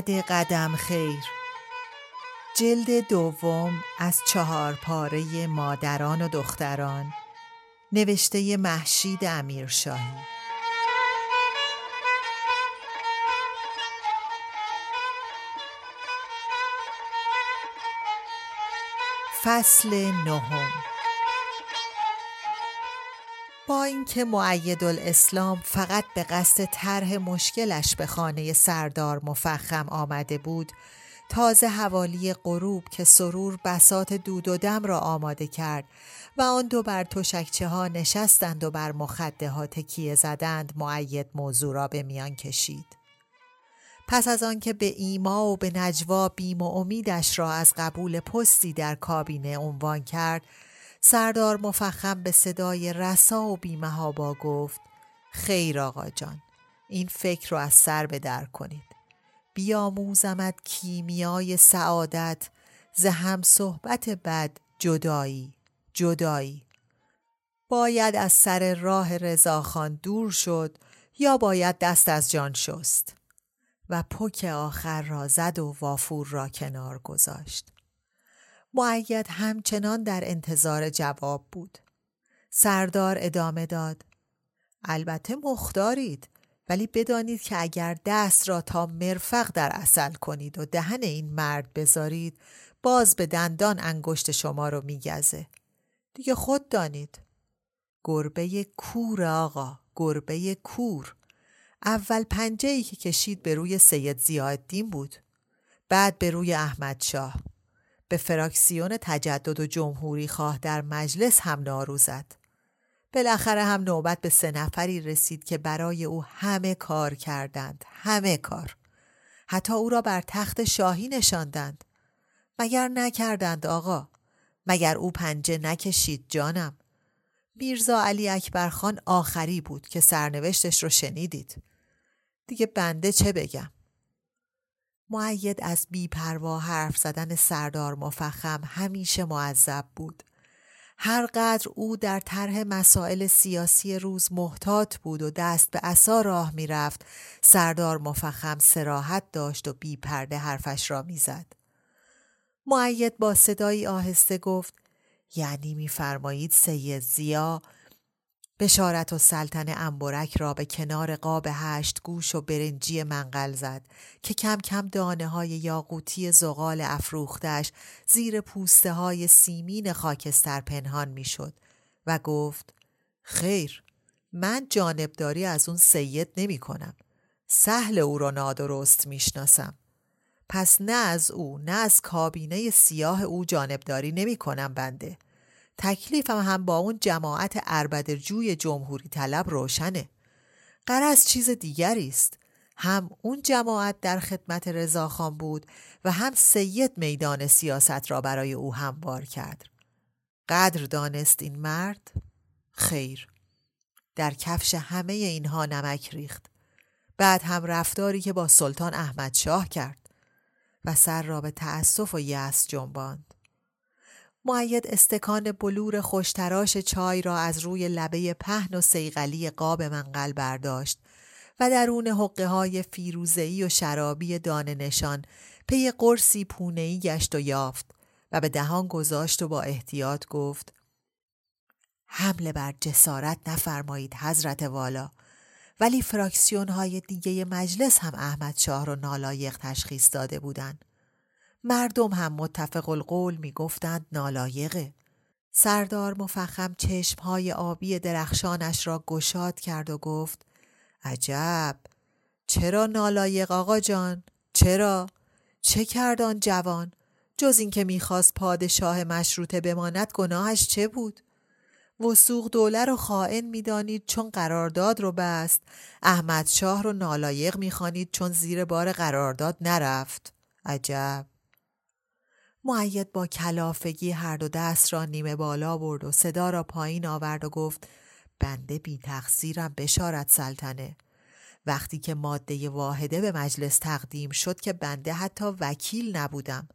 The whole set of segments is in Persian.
دد قدم خیر. جلد دوم از چهار پاره مادران و دختران نوشته محشید امیرشاهی. فصل نهم. با اینکه معید الاسلام فقط به قصد طرح مشکلش به خانه سردار مفخم آمده بود تازه حوالی غروب که سرور بسات دود و دم را آماده کرد و آن دو بر تشکچه ها نشستند و بر مخده ها تکیه زدند معید موضوع را به میان کشید. پس از آنکه به ایما و به نجوا بیم و امیدش را از قبول پستی در کابینه عنوان کرد سردار مفخم به صدای رسا و بیمه با گفت خیر آقا جان این فکر رو از سر به در کنید. بیاموزمت کیمیای سعادت ز هم صحبت بد جدایی جدایی. باید از سر راه رضاخان دور شد یا باید دست از جان شست؟ و پک آخر را زد و وافور را کنار گذاشت. معید همچنان در انتظار جواب بود. سردار ادامه داد. البته مختارید ولی بدانید که اگر دست را تا مرفق در اصل کنید و دهن این مرد بذارید باز به دندان انگشت شما رو میگزه. دیگه خود دانید. گربه کور آقا گربه کور. اول پنجه ای که کشید به روی سید زیاددین بود. بعد به روی احمد شاه به فراکسیون تجدد و جمهوری خواه در مجلس هم نارو زد. بالاخره هم نوبت به سه نفری رسید که برای او همه کار کردند همه کار. حتی او را بر تخت شاهی نشاندند. مگر نکردند آقا؟ مگر او پنجه نکشید جانم؟ میرزا علی اکبر خان آخری بود که سرنوشتش رو شنیدید. دیگه بنده چه بگم؟ معید از بیپروا حرف زدن سردار مفخم همیشه معذب بود. هر قدر او در طرح مسائل سیاسی روز محتاط بود و دست به عصا راه می‌رفت سردار مفخم سراحت داشت و بی پرده حرفش را می‌زد. معید با صدایی آهسته گفت یعنی میفرمایید سید زیا بشارت و سلطن انبرک را به کنار قاب هشت گوش و برنجی منقل زد که کم کم دانه های یاقوتی زغال افروختش زیر پوسته های سیمین خاکستر پنهان می‌شد و گفت خیر من جانبداری از اون سید نمی کنم. سهل او را نادرست می‌شناسم پس نه از او نه از کابینه سیاه او جانبداری نمی کنم بنده. تکلیفم هم با اون جماعت اربد جوی جمهوری طلب روشنه. قرص چیز دیگری است. هم اون جماعت در خدمت رضاخان بود و هم سید میدان سیاست را برای او هموار کرد. قدر دانست این مرد؟ خیر. در کفش همه اینها نمک ریخت. بعد هم رفتاری که با سلطان احمد شاه کرد و سر را به تأسف و یأس جنباند. معید استکان بلور خوشتراش چای را از روی لبه پهن و سیغلی قاب منقل برداشت و درون حقه های فیروزهی و شرابی دانه نشان پی قرصی پونهی گشت و یافت و به دهان گذاشت و با احتیاط گفت حمله بر جسارت نفرمایید حضرت والا ولی فراکسیون های دیگه مجلس هم احمد شاه رو نالایق تشخیص داده بودند. مردم هم متفق القول می گفتند نالایقه. سردار مفخم چشمهای آبی درخشانش را گشاد کرد و گفت عجب چرا نالایق آقا جان؟ چرا؟ چه کردان جوان؟ جز اینکه می‌خواست پادشاه مشروطه بماند گناهش چه بود؟ وسوق دوله رو خائن می‌دانید چون قرارداد رو بست احمد شاه رو نالایق می‌خوانید چون زیر بار قرارداد نرفت عجب معید با کلافگی هر دو دست را نیمه بالا برد و صدا را پایین آورد و گفت بنده بی تقصیرم بشارت سلطنه. وقتی که ماده واحده به مجلس تقدیم شد که بنده حتی وکیل نبودم.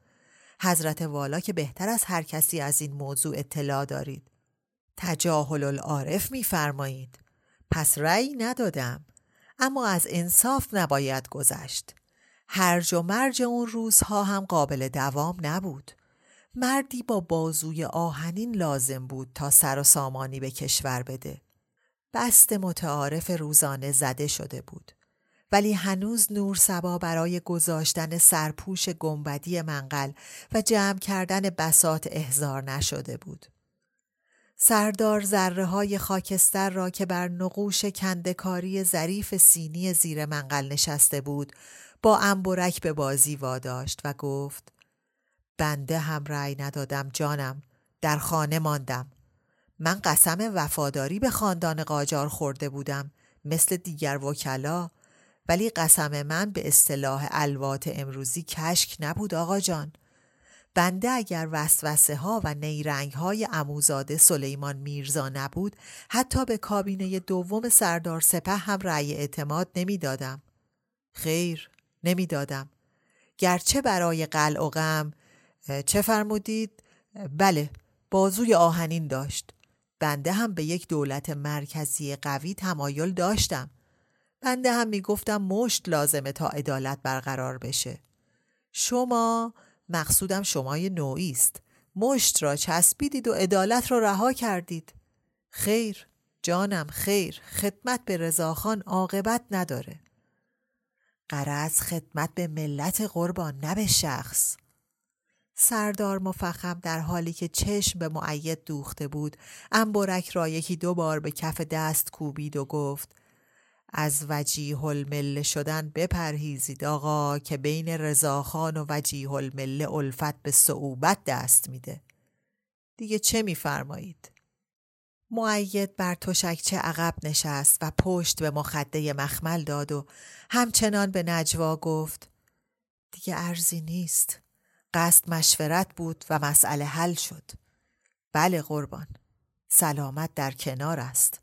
حضرت والا که بهتر از هر کسی از این موضوع اطلاع دارید. تجاهل العارف میفرمایید. پس رأی ندادم. اما از انصاف نباید گذشت. هرج و مرج اون روزها هم قابل دوام نبود. مردی با بازوی آهنین لازم بود تا سر و سامانی به کشور بده. بست متعارف روزانه زده شده بود. ولی هنوز نور سبا برای گذاشتن سرپوش گنبدی منقل و جمع کردن بسات احزار نشده بود. سردار ذره های خاکستر را که بر نقوش کندکاری ظریف سینی زیر منقل نشسته بود با انبرک به بازی واداشت و گفت بنده هم رأی ندادم جانم در خانه ماندم. من قسم وفاداری به خاندان قاجار خورده بودم مثل دیگر وکلا ولی قسم من به اصطلاح الوات امروزی کشک نبود آقا جان. بنده اگر وسوسه ها و نیرنگ های اموزاده سلیمان میرزا نبود حتی به کابینه دوم سردار سپه هم رأی اعتماد نمی‌دادم. خیر. نمی‌دادم. گرچه برای قلع و غم چه فرمودید؟ بله بازوی آهنین داشت. بنده هم به یک دولت مرکزی قوی تمایل داشتم. بنده هم می‌گفتم مشت لازمه تا عدالت برقرار بشه. شما مقصودم شمای نوعی است مشت را چسبیدید و عدالت را رها کردید خیر جانم خیر خدمت به رضاخان عاقبت نداره قرض خدمت به ملت قربان نه به شخص. سردار مفخم در حالی که چشم به معید دوخته بود انبرک را یکی دو بار به کف دست کوبید و گفت از وجیه المله شدن بپرهیزید آقا که بین رضاخان و وجیه المله الفت به صعوبت دست میده. دیگه چه میفرمایید؟ معید بر تشکچه عقب نشست و پشت به مخده مخمل داد و همچنان به نجوا گفت دیگه ارزی نیست. قصد مشورت بود و مسئله حل شد. بله قربان. سلامت در کنار است.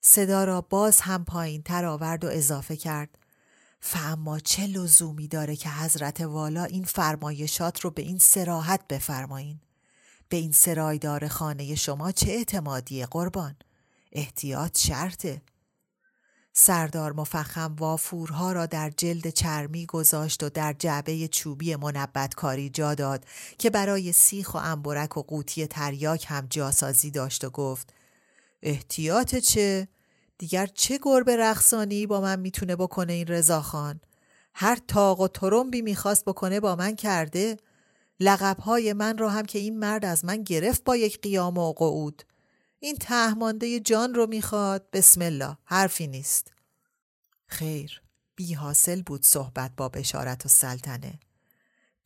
صدا را باز هم پایین تر آورد و اضافه کرد فاما چه لزومی داره که حضرت والا این فرمایشات رو به این سراحت بفرمایین؟ به این سرایدار خانه شما چه اعتمادی قربان احتیاط شرطه سردار مفخم وافورها را در جلد چرمی گذاشت و در جعبه چوبی منبتکاری جا داد که برای سیخ و انبرک و قوطی تریاک هم جاسازی داشت و گفت احتیاط چه؟ دیگر چه گربه رقصانی با من می‌تونه بکنه این رضاخان؟ هر تاق و ترمبی می‌خواست بکنه با من کرده لقبهای من را هم که این مرد از من گرفت با یک قیام و قعود. این تهمانده جان رو می‌خواد. بسم الله. حرفی نیست. خیر. بی حاصل بود صحبت با بشارت و سلطنه.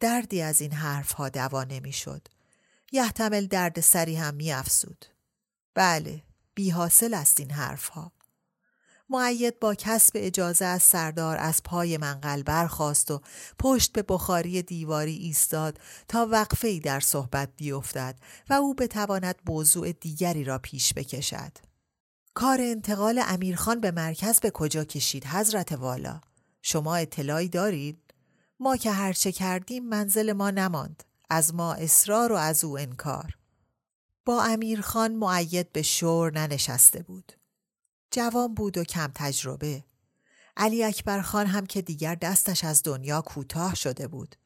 دردی از این حرفها دوا نمی‌شد. یحتمل درد سری هم میافزود. بله. بی حاصل است این حرفها. معید با کسب اجازه از سردار از پای منقل برخاست و پشت به بخاری دیواری ایستاد تا وقفه ای در صحبت بیفتد و او بتواند موضوع دیگری را پیش بکشد. کار انتقال امیرخان به مرکز به کجا کشید حضرت والا؟ شما اطلاعی دارید؟ ما که هرچه کردیم منزل ما نماند. از ما اصرار و از او انکار. با امیرخان معید به شور ننشسته بود. جوان بود و کم تجربه. علی اکبر خان هم که دیگر دستش از دنیا کوتاه شده بود.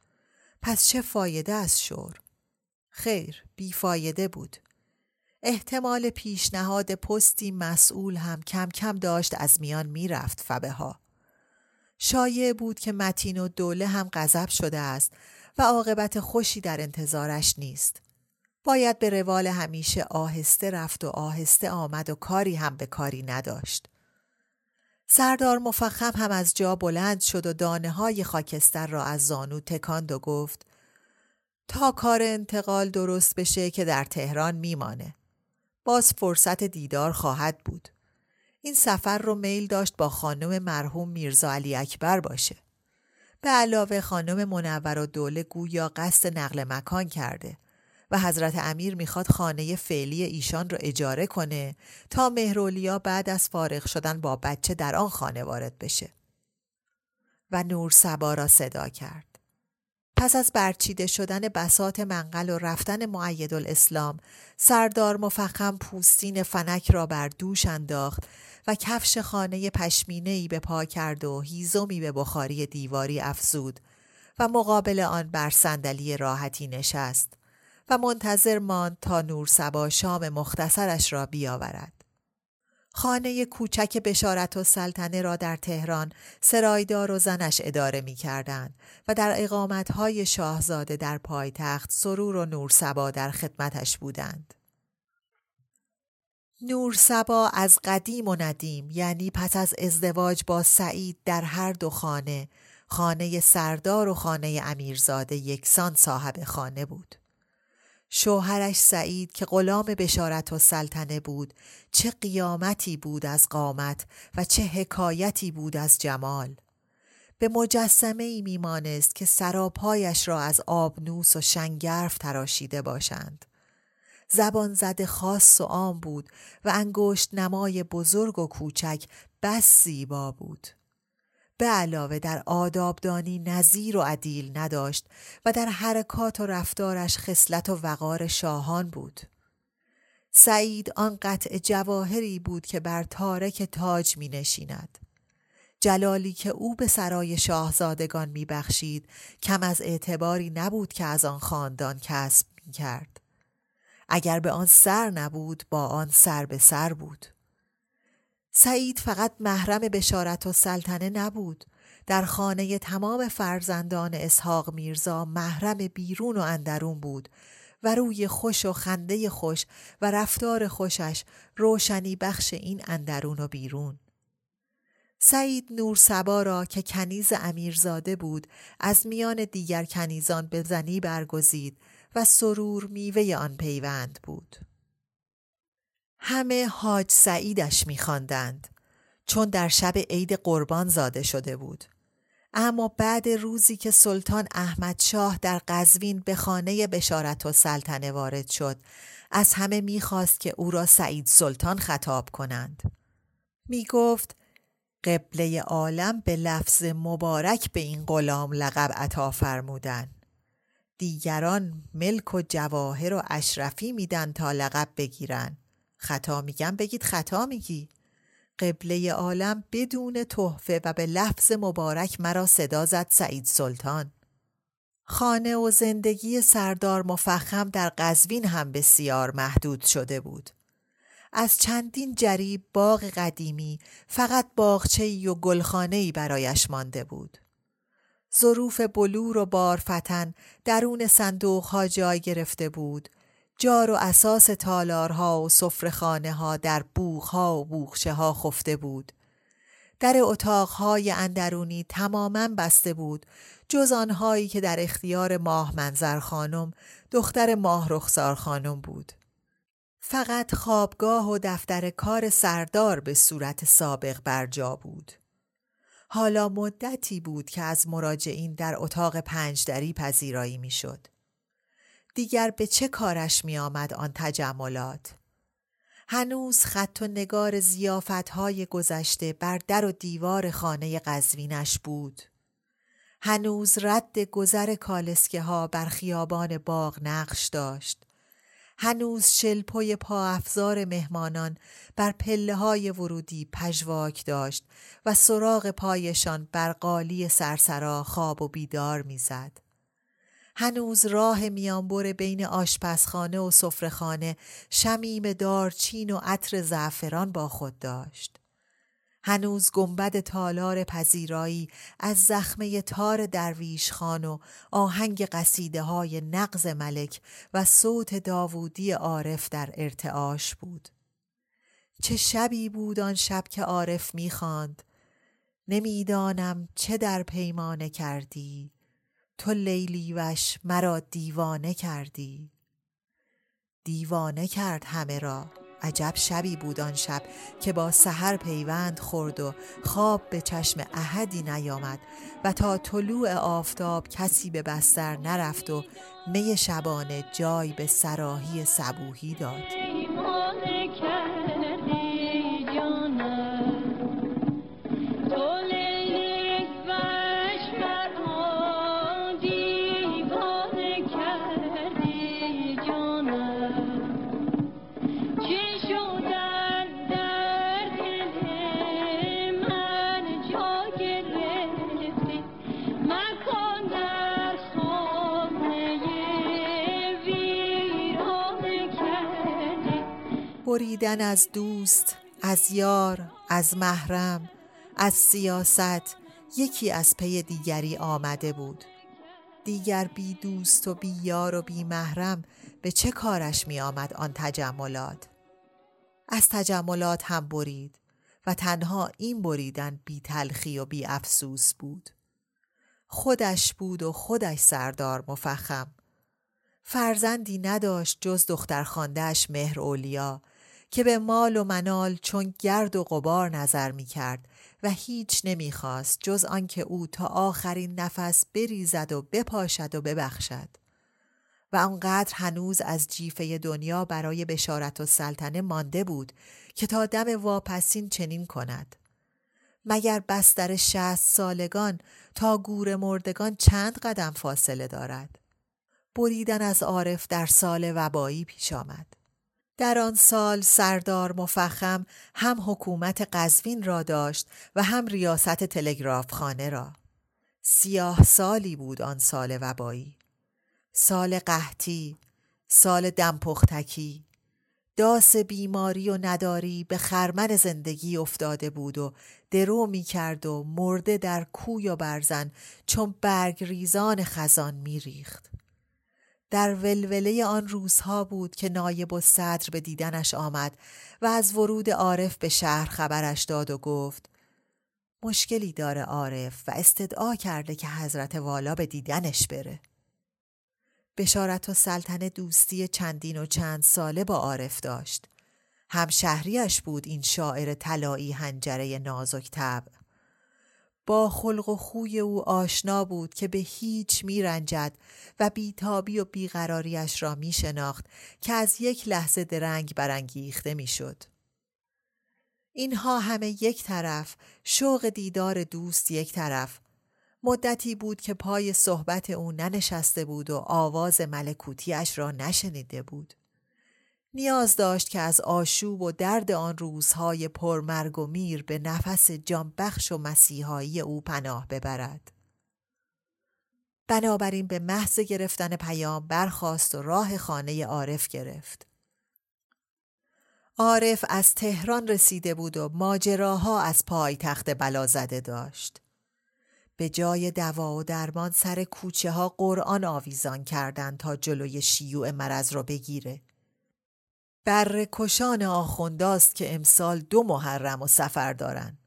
پس چه فایده از شور؟ خیر، بیفایده بود. احتمال پیشنهاد پستی مسئول هم کم کم داشت از میان می‌رفت فبه ها. شایع بود که متین و دوله هم غضب شده است و عاقبت خوشی در انتظارش نیست. باید به روال همیشه آهسته رفت و آهسته آمد و کاری هم به کاری نداشت. سردار مفخم هم از جا بلند شد و دانه های خاکستر را از زانو تکاند و گفت تا کار انتقال درست بشه که در تهران میمانه. باز فرصت دیدار خواهد بود. این سفر رو میل داشت با خانم مرحوم میرزا علی اکبر باشه. به علاوه خانم منور و دوله گویا قصد نقل مکان کرده و حضرت امیر می‌خواد خانه فعلی ایشان را اجاره کنه تا مهرولیا بعد از فارغ شدن با بچه در آن خانه وارد بشه. و نور سبا را صدا کرد. پس از برچیده شدن بسات منقل و رفتن معید الاسلام سردار مفخم پوستین فنک را بر دوش انداخت و کفش خانه پشمینه ای به پا کرد و هیزمی به بخاری دیواری افزود و مقابل آن بر صندلی راحتی نشست و منتظر ماند تا نور سبا شام مختصرش را بیاورد. خانه کوچک بشارت و سلطنه را در تهران سرایدار و زنش اداره می کردن و در اقامتهای شاهزاده در پایتخت سرور و نور سبا در خدمتش بودند. نور سبا از قدیم و ندیم یعنی پس از ازدواج با سعید در هر دو خانه خانه سردار و خانه امیرزاده یکسان صاحب خانه بود. شوهرش سعید که غلام بشارت و سلطنه بود چه قیامتی بود از قامت و چه حکایتی بود از جمال. به مجسمه ای میمانست که سراپایش را از آبنوس و شنگرف تراشیده باشند. زبان زده خاص و عام بود و انگشت نمای بزرگ و کوچک بس زیبا بود. به علاوه در آدابدانی نظیر و عدیل نداشت و در حرکات و رفتارش خصلت و وقار شاهان بود. سعید آن قطع جواهری بود که بر تارک تاج می نشیند. جلالی که او به سرای شاهزادگان می بخشید کم از اعتباری نبود که از آن خاندان کسب می کرد. اگر به آن سر نبود با آن سر به سر بود. سعید فقط محرم بشارت و سلطنه نبود. در خانه تمام فرزندان اسحاق میرزا محرم بیرون و اندرون بود و روی خوش و خنده خوش و رفتار خوشش روشنی بخش این اندرون و بیرون. سعید نور سبا را که کنیز امیرزاده بود از میان دیگر کنیزان به زنی برگزید و سرور میوه آن پیوند بود. همه حاج سعیدش میخواندند چون در شب عید قربان زاده شده بود. اما بعد روزی که سلطان احمد شاه در قزوین به خانه بشارت و سلطنه وارد شد از همه می‌خواست که او را سعید سلطان خطاب کنند. می گفت قبله عالم به لفظ مبارک به این غلام لقب عطا فرمودن. دیگران ملک و جواهر و اشرفی میدن تا لقب بگیرن. خطا میگم بگید خطا میگی. قبله عالم بدون تحفه و به لفظ مبارک مرا صدا زد سعید سلطان. خانه و زندگی سردار مفخم در قزوین هم بسیار محدود شده بود. از چندین جریب باغ قدیمی فقط باغچه‌ای و گلخانه‌ای برایش مانده بود. ظروف بلور و بارفتن درون صندوقها جای گرفته بود جار و اساس تالارها و سفرخانه ها در بوغها و بوخشه ها خفته بود. در اتاقهای اندرونی تماما بسته بود جز آنهایی که در اختیار ماه منظر خانم دختر ماه رخسار خانم بود. فقط خوابگاه و دفتر کار سردار به صورت سابق برجا بود. حالا مدتی بود که از مراجعین در اتاق پنجدری پذیرایی می‌شد. دیگر به چه کارش می آمد آن تجملات؟ هنوز خط و نگار زیافت های گذشته بر در و دیوار خانه قزوینش بود. هنوز رد گذر کالسکه ها بر خیابان باغ نقش داشت. هنوز شلپوی پا افزار مهمانان بر پله های ورودی پژواک داشت و سراغ پایشان بر قالی سرسرا خواب و بیدار می‌زد. هنوز راه میانبر بین آشپزخانه و سفرهخانه شمیم دارچین و عطر زعفران با خود داشت. هنوز گنبد تالار پذیرایی از زخمه تار درویش خان و آهنگ قصیده های نقض ملک و صوت داوودی عارف در ارتعاش بود. چه شبی بود آن شب که عارف می‌خواند نمی‌دانم چه در پیمانه کردی تو لیلی وش مرا دیوانه کردی. دیوانه کرد همه را. عجب شبی بود آن شب که با سحر پیوند خورد و خواب به چشم احدی نیامد و تا طلوع آفتاب کسی به بستر نرفت و می شبانه جای به سراحی صبوهی داد. بریدن از دوست از یار از محرم از سیاست یکی از پی دیگری آمده بود. دیگر بی دوست و بی یار و بی محرم به چه کارش می آمد آن تجملات؟ از تجملات هم برید و تنها این بریدن بی تلخی و بی افسوس بود. خودش بود و خودش سردار مفخم. فرزندی نداشت جز دختر خاندهش مهر اولیا که به مال و منال چون گرد و غبار نظر می کرد و هیچ نمی خواست جز آنکه او تا آخرین نفس بریزد و بپاشد و ببخشد. و آنقدر هنوز از جیفه دنیا برای بشارت و سلطنه مانده بود که تا دم واپسین چنین کند. مگر بستر شست سالگان تا گور مردگان چند قدم فاصله دارد؟ بریدن از عارف در سال وبایی پیش آمد. در آن سال سردار مفخم هم حکومت قزوین را داشت و هم ریاست تلگراف خانه را. سیاه سالی بود آن سال وبایی. سال قحطی، سال دمپختکی، داس بیماری و نداری به خرمن زندگی افتاده بود و درو می کرد و مرده در کوی و برزن چون برگ ریزان خزان می ریخت. در ولوله آن روزها بود که نایب و صدر به دیدنش آمد و از ورود عارف به شهر خبرش داد و گفت مشکلی داره عارف و استدعا کرده که حضرت والا به دیدنش بره. بشارت و سلطنه دوستی چندین و چند ساله با عارف داشت. هم شهریش بود این شاعر طلایی هنجره نازک طبع. با خلق و خوی او آشنا بود که به هیچ میرنجد و بیتابی و بیقراریش را می شناخت که از یک لحظه درنگ برانگیخته می‌شد. اینها همه یک طرف شوق دیدار دوست یک طرف مدتی بود که پای صحبت او ننشسته بود و آواز ملکوتیش را نشنیده بود نیاز داشت که از آشوب و درد آن روزهای پرمرگ و میر به نفس جانبخش و مسیحایی او پناه ببرد. بنابراین به محض گرفتن پیام برخواست و راه خانه عارف گرفت. عارف از تهران رسیده بود و ماجراها از پای تخت بلا زده داشت. به جای دوا و درمان سر کوچه ها قرآن آویزان کردند تا جلوی شیوع مرض را بگیره. بر کشان آخونداست که امسال دو محرم و سفر دارن.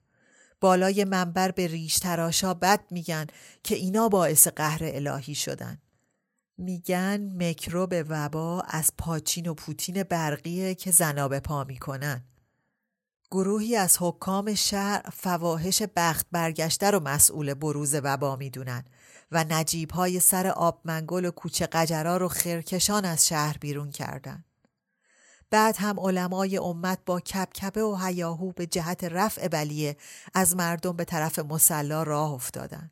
بالای منبر به ریش تراشا بد میگن که اینا باعث قهر الهی شدن. میگن میکروب وبا از پاچین و پوتین برقیه که زنا پا می‌کنن. گروهی از حکام شهر فواهش بخت برگشته رو مسئول بروز وبا می‌دونن و نجیب های سر آب منگل و کوچه قجرا رو خرکشان از شهر بیرون کردن. بعد هم علمای امت با کپکپه و هیاهو به جهت رفع بلیه از مردم به طرف مسلا راه افتادن.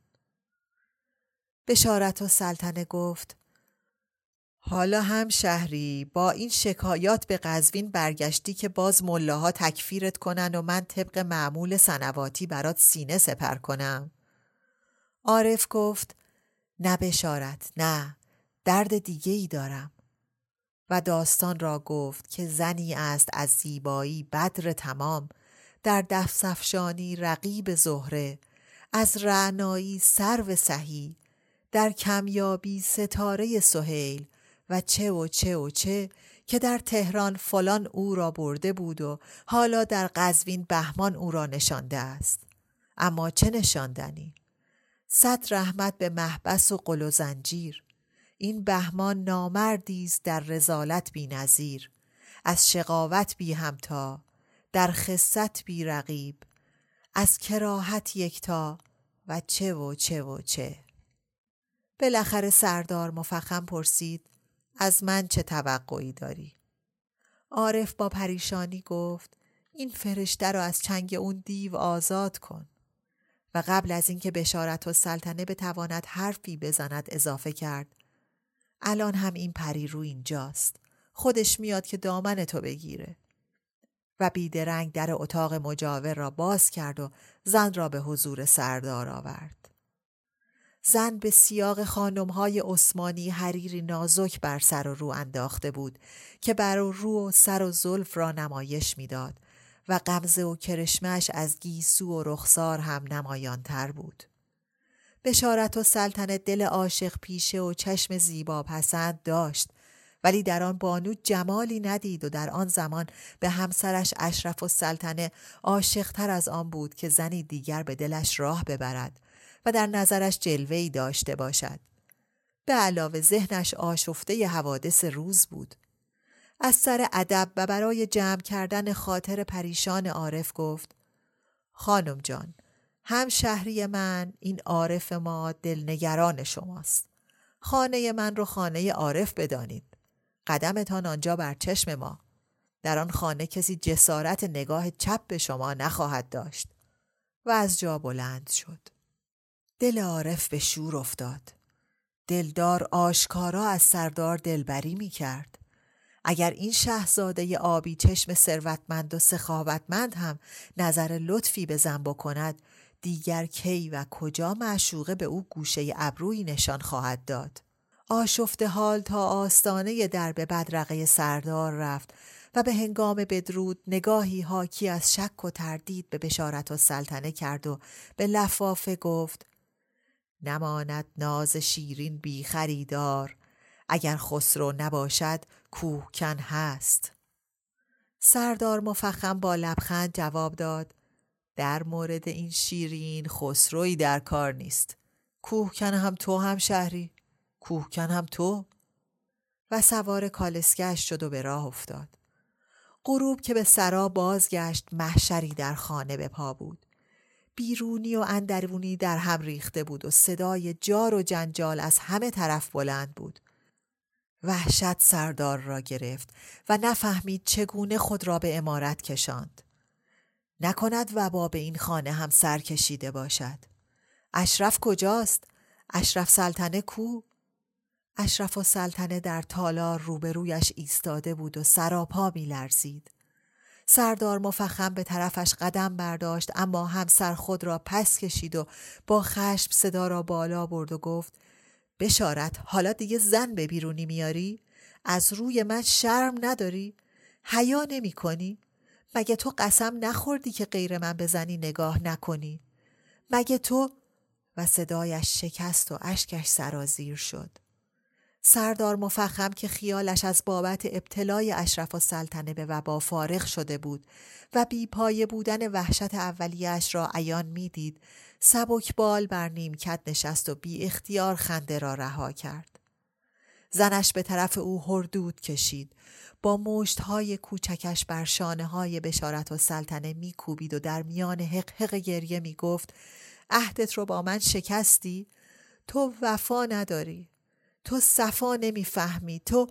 بشارت و سلطنه گفت حالا هم شهری با این شکایات به قزوین برگشتی که باز ملاها تکفیرت کنن و من طبق معمول سنواتی برات سینه سپر کنم. عارف گفت نه بشارت نه درد دیگه ای دارم. و داستان را گفت که زنی است از زیبایی بدر تمام در دفسفشانی رقیب زهره از رعنایی سرو سهی در کمیابی ستاره سهیل و چه و چه و چه که در تهران فلان او را برده بود و حالا در قزوین بهمان او را نشانده است. اما چه نشاندنی؟ صد رحمت به محبس و قل و زنجیر. این بهمان نامردی است در رزالت بی نظیر از شقاوت بی همتا در خصت بی رقیب از کراهت یکتا و چه و چه و چه. بالاخره سردار مفخم پرسید از من چه توقعی داری؟ عارف با پریشانی گفت این فرشته را از چنگ اون دیو آزاد کن و قبل از اینکه بشارت و سلطنه بتواند حرفی بزند اضافه کرد. الان هم این پری رو اینجاست. خودش میاد که دامن تو بگیره. و بیدرنگ در اتاق مجاور را باز کرد و زن را به حضور سردار آورد. زن به سیاق خانمهای عثمانی حریری نازک بر سر و رو انداخته بود که بر رو و سر و زلف را نمایش می‌داد و قمزه و کرشمش از گیسو و رخسار هم نمایانتر بود. بشارت و سلطنه دل عاشق پیشه و چشم زیبا پسند داشت ولی در آن بانو جمالی ندید و در آن زمان به همسرش اشرف و سلطنه عاشقتر از آن بود که زنی دیگر به دلش راه ببرد و در نظرش جلوهی داشته باشد. به علاوه ذهنش آشفته حوادث روز بود. از سر ادب و برای جمع کردن خاطر پریشان عارف گفت خانم جان هم شهری من این عارف ما دلنگران شماست. خانه من رو خانه عارف بدانید. قدمتان آنجا بر چشم ما. در آن خانه کسی جسارت نگاه چپ به شما نخواهد داشت. و از جا بلند شد. دل عارف به شور افتاد. دلدار آشکارا از سردار دلبری می کرد. اگر این شهزاده آبی چشم ثروتمند و سخاوتمند هم نظر لطفی به زن بکند دیگر کی و کجا معشوقه به او گوشه ابرویی نشان خواهد داد. آشفته حال تا آستانه در به بدرقه سردار رفت و به هنگام بدرود نگاهی حاکی از شک و تردید به بشارت و سلطنه کرد و به لفافه گفت نماند ناز شیرین بی خریدار. اگر خسرو نباشد کوهکن هست. سردار مفخم با لبخند جواب داد در مورد این شیرین خسروی در کار نیست. کوهکن هم تو هم شهری. کوهکن هم تو. و سوار کالسکش شد و به راه افتاد. غروب که به سرا بازگشت محشری در خانه به پا بود. بیرونی و اندرونی در هم ریخته بود و صدای جار و جنجال از همه طرف بلند بود. وحشت سردار را گرفت و نفهمید چگونه خود را به امارت کشاند. نکند وبا به این خانه هم سر کشیده باشد. اشرف کجاست؟ اشرف سلطنه کو؟ اشرف و سلطنه در تالار روبرویش ایستاده بود و سراپا می لرزید. سردار مفخم به طرفش قدم برداشت اما همسر خود را پس کشید و با خشم صدا را بالا برد و گفت بشارت حالا دیگه زن به بیرونی میاری؟ از روی من شرم نداری؟ حیا نمی کنی؟ مگه تو قسم نخوردی که غیر من به زنی نگاه نکنی؟ مگه تو و صدایش شکست و اشکش سرازیر شد. سردار مفخم که خیالش از بابت ابتلای اشرف و سلطنه به وبا فارغ شده بود و بیپایه بودن وحشت اولیش را عیان می‌دید سبک بال بر نیمکت نشست و بی اختیار خنده را رها کرد. زنش به طرف او هردود کشید. با مشت های کوچکش بر شانه های بشارت و سلطنه می کوبید و در میان حق حق گریه می گفت عهدت رو با من شکستی؟ تو وفا نداری. تو صفا نمی‌فهمی. تو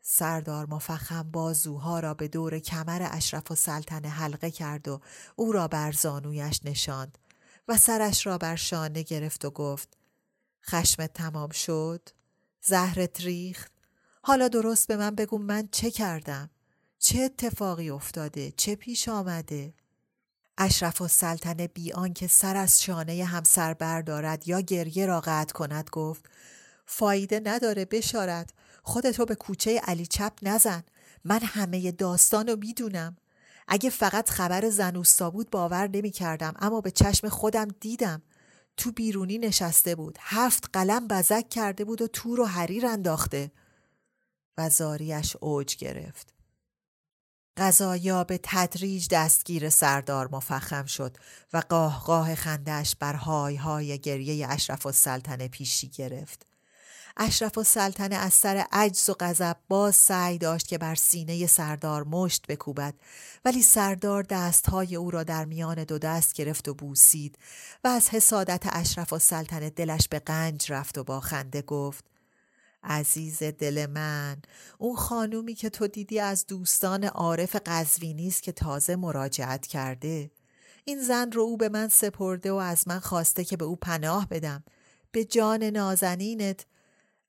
سردار مفخم بازوها را به دور کمر اشرف و سلطنه حلقه کرد و او را بر زانویش نشاند. و سرش را بر شانه گرفت و گفت خشمت تمام شد؟ زهرت ریخت؟ حالا درست به من بگو من چه کردم؟ چه اتفاقی افتاده؟ چه پیش آمده؟ اشرف و سلطنه بی آنکه سر از شانه همسر بردارد یا گریه را قطع کند گفت فایده نداره بشارت خودتو به کوچه علی چپ نزن من همه داستان رو می‌دونم اگه فقط خبر زنوستا بود باور نمی کردم اما به چشم خودم دیدم تو بیرونی نشسته بود. هفت قلم بزک کرده بود و تو رو حریر انداخته. و زاریش اوج گرفت. غذایا به تدریج دستگیر سردار مفخم شد و قاه قاه خندش بر های های گریه اشرف و سلطنه پیشی گرفت. اشرف و سلطنه از سر عجز و غضب باز سعی داشت که بر سینه سردار مشت بکوبد. ولی سردار دستهای او را در میان دو دست گرفت و بوسید و از حسادت اشرف و سلطنه دلش به قنج رفت و با خنده گفت عزیز دل من اون خانومی که تو دیدی از دوستان عارف قزوینی است که تازه مراجعت کرده. این زن رو او به من سپرده و از من خواسته که به او پناه بدم. به جان نازنینت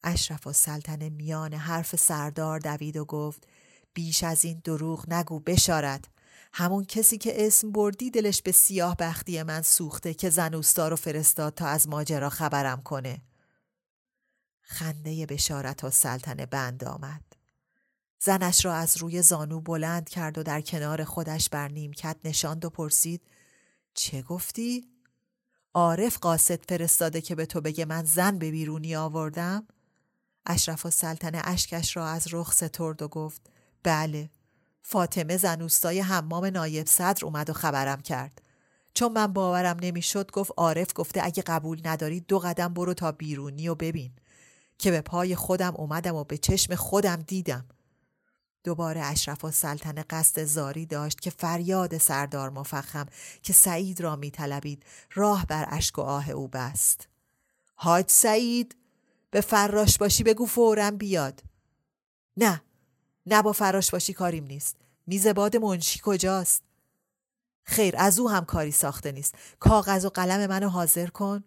اشرف و سلطنه میان حرف سردار دوید و گفت بیش از این دروغ نگو بشارت همون کسی که اسم بردی دلش به سیاه بختی من سوخته که زن رو فرستاد تا از ماجرا خبرم کنه خنده بشارت و سلطنه بند آمد. زنش را از روی زانو بلند کرد و در کنار خودش بر نیمکت نشاند و پرسید چه گفتی؟ عارف قاصد فرستاده که به تو بگه من زن به بیرونی آوردم؟ اشرف و سلطنه اشکش را از رخ سترد و گفت بله فاطمه زن اوستای حمام نایب صدر اومد و خبرم کرد. چون من باورم نمی‌شد گفت عارف گفته اگه قبول نداری دو قدم برو تا بیرونی و ببین. که به پای خودم اومدم و به چشم خودم دیدم. دوباره اشرف و سلطنه قصد زاری داشت که فریاد سردار مفخم که سعید را میطلبید راه بر اشک و آه او بست. حاج سعید! به فراش باشی بگو فورا بیاد. نه نه با فراش باشی کاریم نیست. میز باد منشی کجاست؟ خیر از او هم کاری ساخته نیست. کاغذ و قلم منو حاضر کن.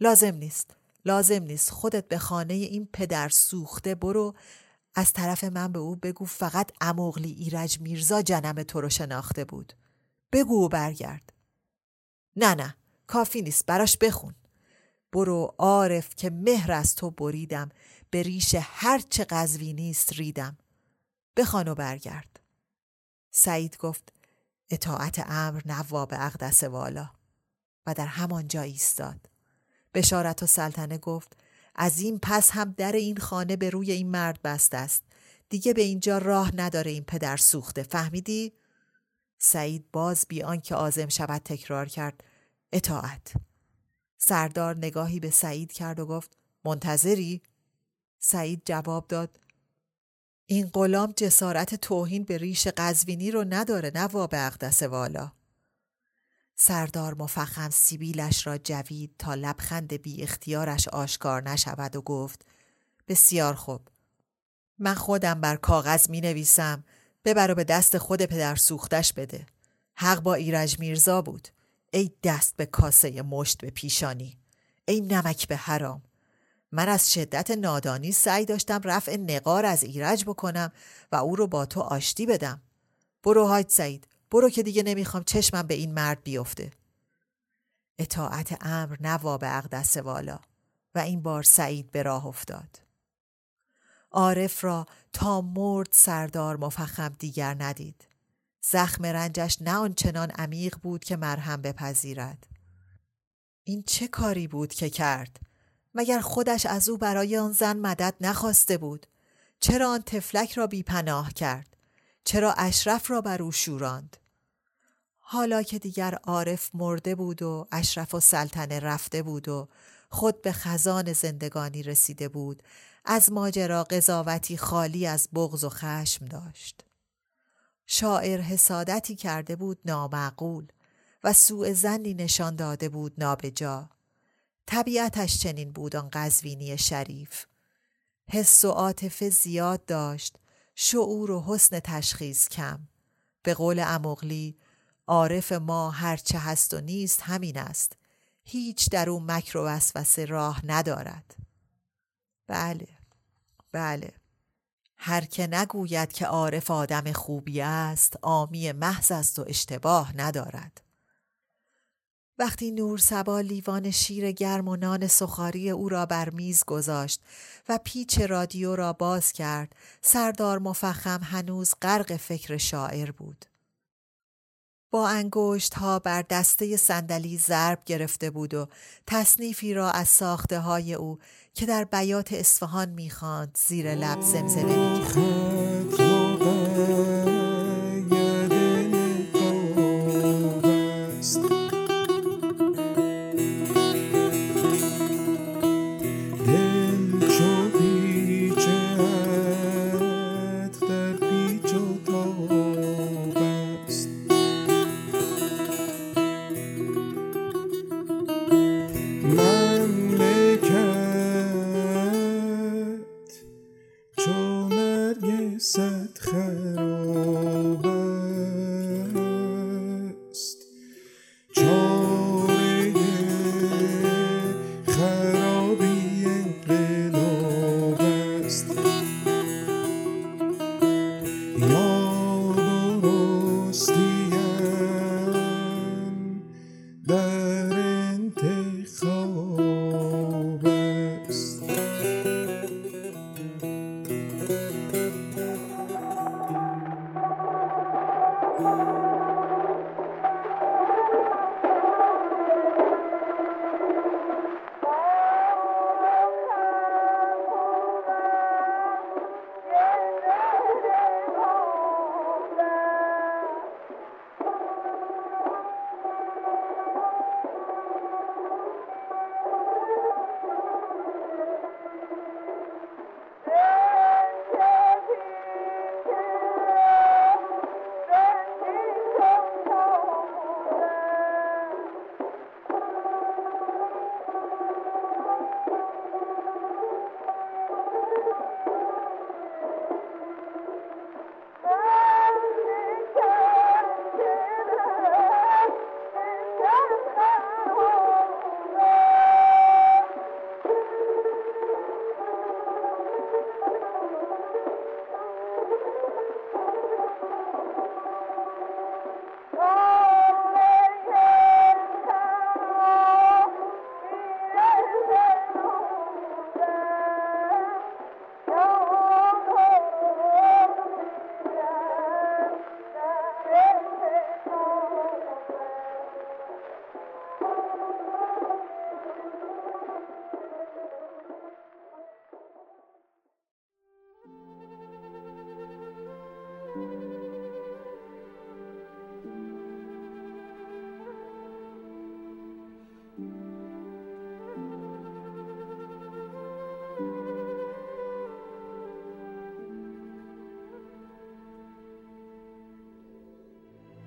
لازم نیست لازم نیست. خودت به خانه این پدر سوخته برو. از طرف من به او بگو فقط اموغلی ایرج میرزا جنم تو رو شناخته بود. بگو و برگرد. نه نه کافی نیست. براش بخون. برو عارف که مهر از تو بریدم به ریش هرچه قذوی نیست ریدم. بخوان و برگرد. سعید گفت اطاعت امر نواب اقدس والا. و در همان جا ایستاد. بشارت و سلطنه گفت از این پس هم در این خانه به روی این مرد بسته است. دیگه به اینجا راه نداره این پدر سوخته فهمیدی؟ سعید باز بیان که آزم شود تکرار کرد اطاعت. سردار نگاهی به سعید کرد و گفت منتظری؟ سعید جواب داد این غلام جسارت توهین به ریش قزوینی رو نداره نواب اقدس والا. سردار مفخم سیبیلش را جوید تا لبخند بی اختیارش آشکار نشود و گفت بسیار خوب. من خودم بر کاغذ می نویسم ببر و به دست خود پدر سوختش بده. حق با ایرج میرزا بود. ای دست به کاسه مشت به پیشانی ای نمک به حرام. من از شدت نادانی سعی داشتم رفع نقار از ایرج بکنم و او رو با تو آشتی بدم. برو حاج سعید برو که دیگه نمی‌خوام چشمم به این مرد بیفته. اطاعت امر نواب اقدس والا و این بار سعید به راه افتاد. عارف را تا مرد سردار مفخم دیگر ندید. زخم رنجش نه آنچنان عمیق بود که مرهم بپذیرد. این چه کاری بود که کرد؟ مگر خودش از او برای آن زن مدد نخواسته بود؟ چرا آن تفلک را بیپناه کرد؟ چرا اشرف را بر او شوراند؟ حالا که دیگر عارف مرده بود و اشرف و سلطنه رفته بود و خود به خزان زندگانی رسیده بود از ماجرا قضاوتی خالی از بغض و خشم داشت. شاعر حسادتی کرده بود نامعقول و سوء زنی نشان داده بود نابجا. طبیعتش چنین بود آن قزوینی شریف. حس و عاطفه زیاد داشت شعور و حسن تشخیص کم. به قول امغلی عارف ما هرچه هست و نیست همین است. هیچ در او مکر و وسوسه راه ندارد. بله بله. هر که نگوید که عارف آدم خوبی است آمی محض است و اشتباه ندارد. وقتی نور سبا لیوان شیر گرم و نان سخاری او را بر میز گذاشت و پیچ رادیو را باز کرد سردار مفخم هنوز غرق فکر شاعر بود. با انگشت ها بر دسته صندلی ضرب گرفته بود و تصنیفی را از ساخته های او که در بیات اصفهان می‌خواند زیر لب زمزمه می‌کرد.